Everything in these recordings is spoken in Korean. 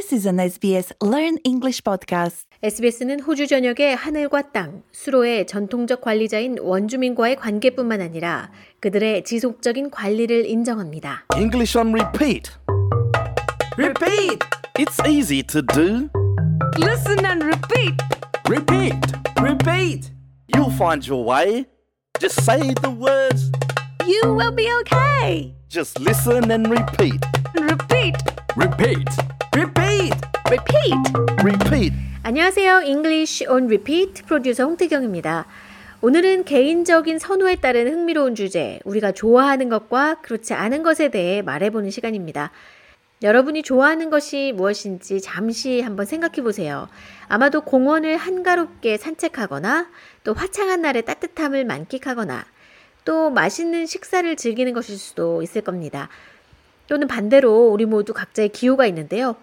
This is an SBS Learn English podcast. SBS는 호주 전역의 하늘과 땅, 수로의 전통적 관리자인 원주민과의 관계뿐만 아니라 그들의 지속적인 관리를 인정합니다. English on repeat. Repeat! It's easy to do. Listen and repeat! Repeat. Repeat! You'll find your way. Just say the words. You will be okay. Just listen and repeat. Repeat! Repeat. Repeat! Repeat. Repeat. 안녕하세요. English on Repeat 프로듀서 홍태경입니다. 오늘은 개인적인 선호에 따른 흥미로운 주제, 우리가 좋아하는 것과 그렇지 않은 것에 대해 말해보는 시간입니다. 여러분이 좋아하는 것이 무엇인지 잠시 한번 생각해 보세요. 아마도 공원을 한가롭게 산책하거나 또 화창한 날의 따뜻함을 만끽하거나 또 맛있는 식사를 즐기는 것일 수도 있을 겁니다. 또는 반대로 우리 모두 각자의 기호가 있는데요.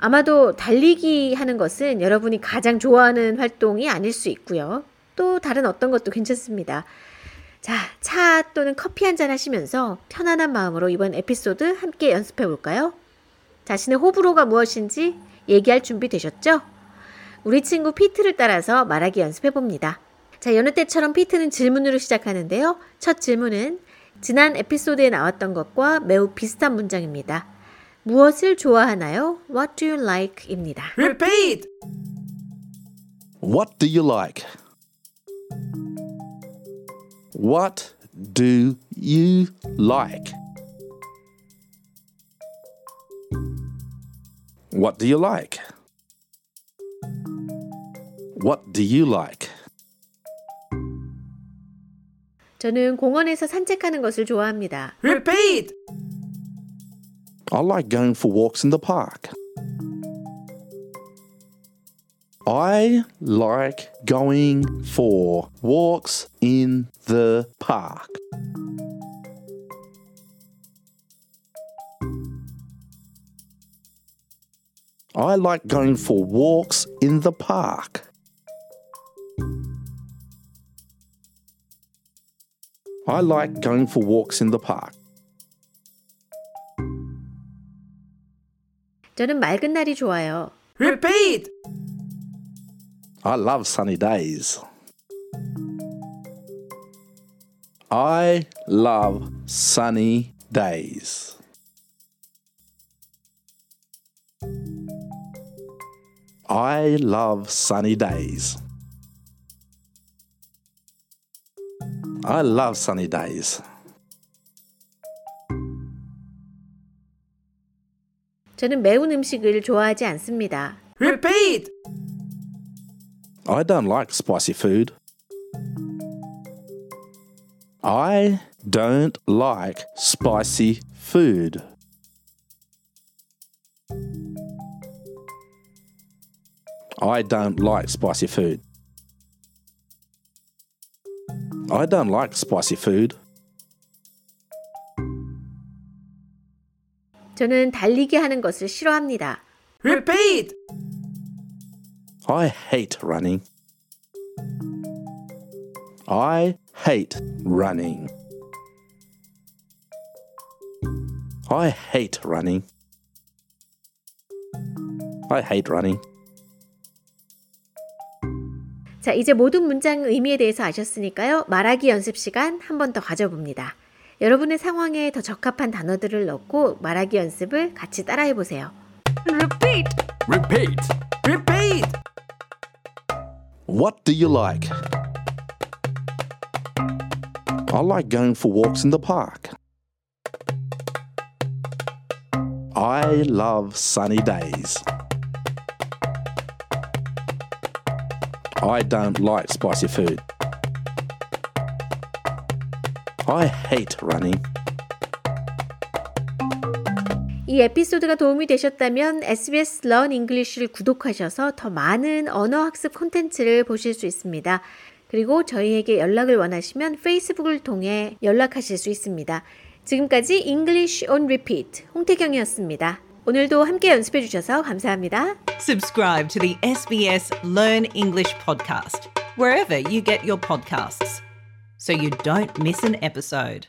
아마도 달리기 하는 것은 여러분이 가장 좋아하는 활동이 아닐 수 있고요. 또 다른 어떤 것도 괜찮습니다. 자, 차 또는 커피 한 잔 하시면서 편안한 마음으로 이번 에피소드 함께 연습해 볼까요? 자신의 호불호가 무엇인지 얘기할 준비 되셨죠? 우리 친구 피트를 따라서 말하기 연습해 봅니다. 자, 여느 때처럼 피트는 질문으로 시작하는데요. 첫 질문은 지난 에피소드에 나왔던 것과 매우 비슷한 문장입니다. 무엇을 좋아하나요? What do you like? 입니다. Repeat! What do you like? What do you like? What do you like? What do you like? 저는 공원에서 산책하는 것을 좋아합니다. Repeat! I like going for walks in the park. I like going for walks in the park. I like going for walks in the park. I like going for walks in the park. 저는 맑은 날이 좋아요. Repeat! I love sunny days. I love sunny days. I love sunny days. I love sunny days. 저는 매운 음식을 좋아하지 않습니다. Repeat! I don't like spicy food. I don't like spicy food. I don't like spicy food. I don't like spicy food. 저는 달리기 하는 것을 싫어합니다. Repeat! I hate running. I hate running. I hate running. I hate running. 자, 이제 모든 문장 의미에 대해서 아셨으니까요. 말하기 연습 시간 한 번 더 가져봅니다. 여러분의 상황에 더 적합한 단어들을 넣고 말하기 연습을 같이 따라해 보세요. Repeat! Repeat. Repeat! What do you like? I like going for walks in the park. I love sunny days. I don't like spicy food. I hate running. 이 에피소드가 도움이 되셨다면 SBS Learn English를 구독하셔서 더 많은 언어 학습 콘텐츠를 보실 수 있습니다. 그리고 저희에게 연락을 원하시면 페이스북을 통해 연락하실 수 있습니다. 지금까지 English on Repeat 홍태경이었습니다. 오늘도 함께 연습해 주셔서 감사합니다. Subscribe to the SBS Learn English podcast wherever you get your podcasts so you don't miss an episode.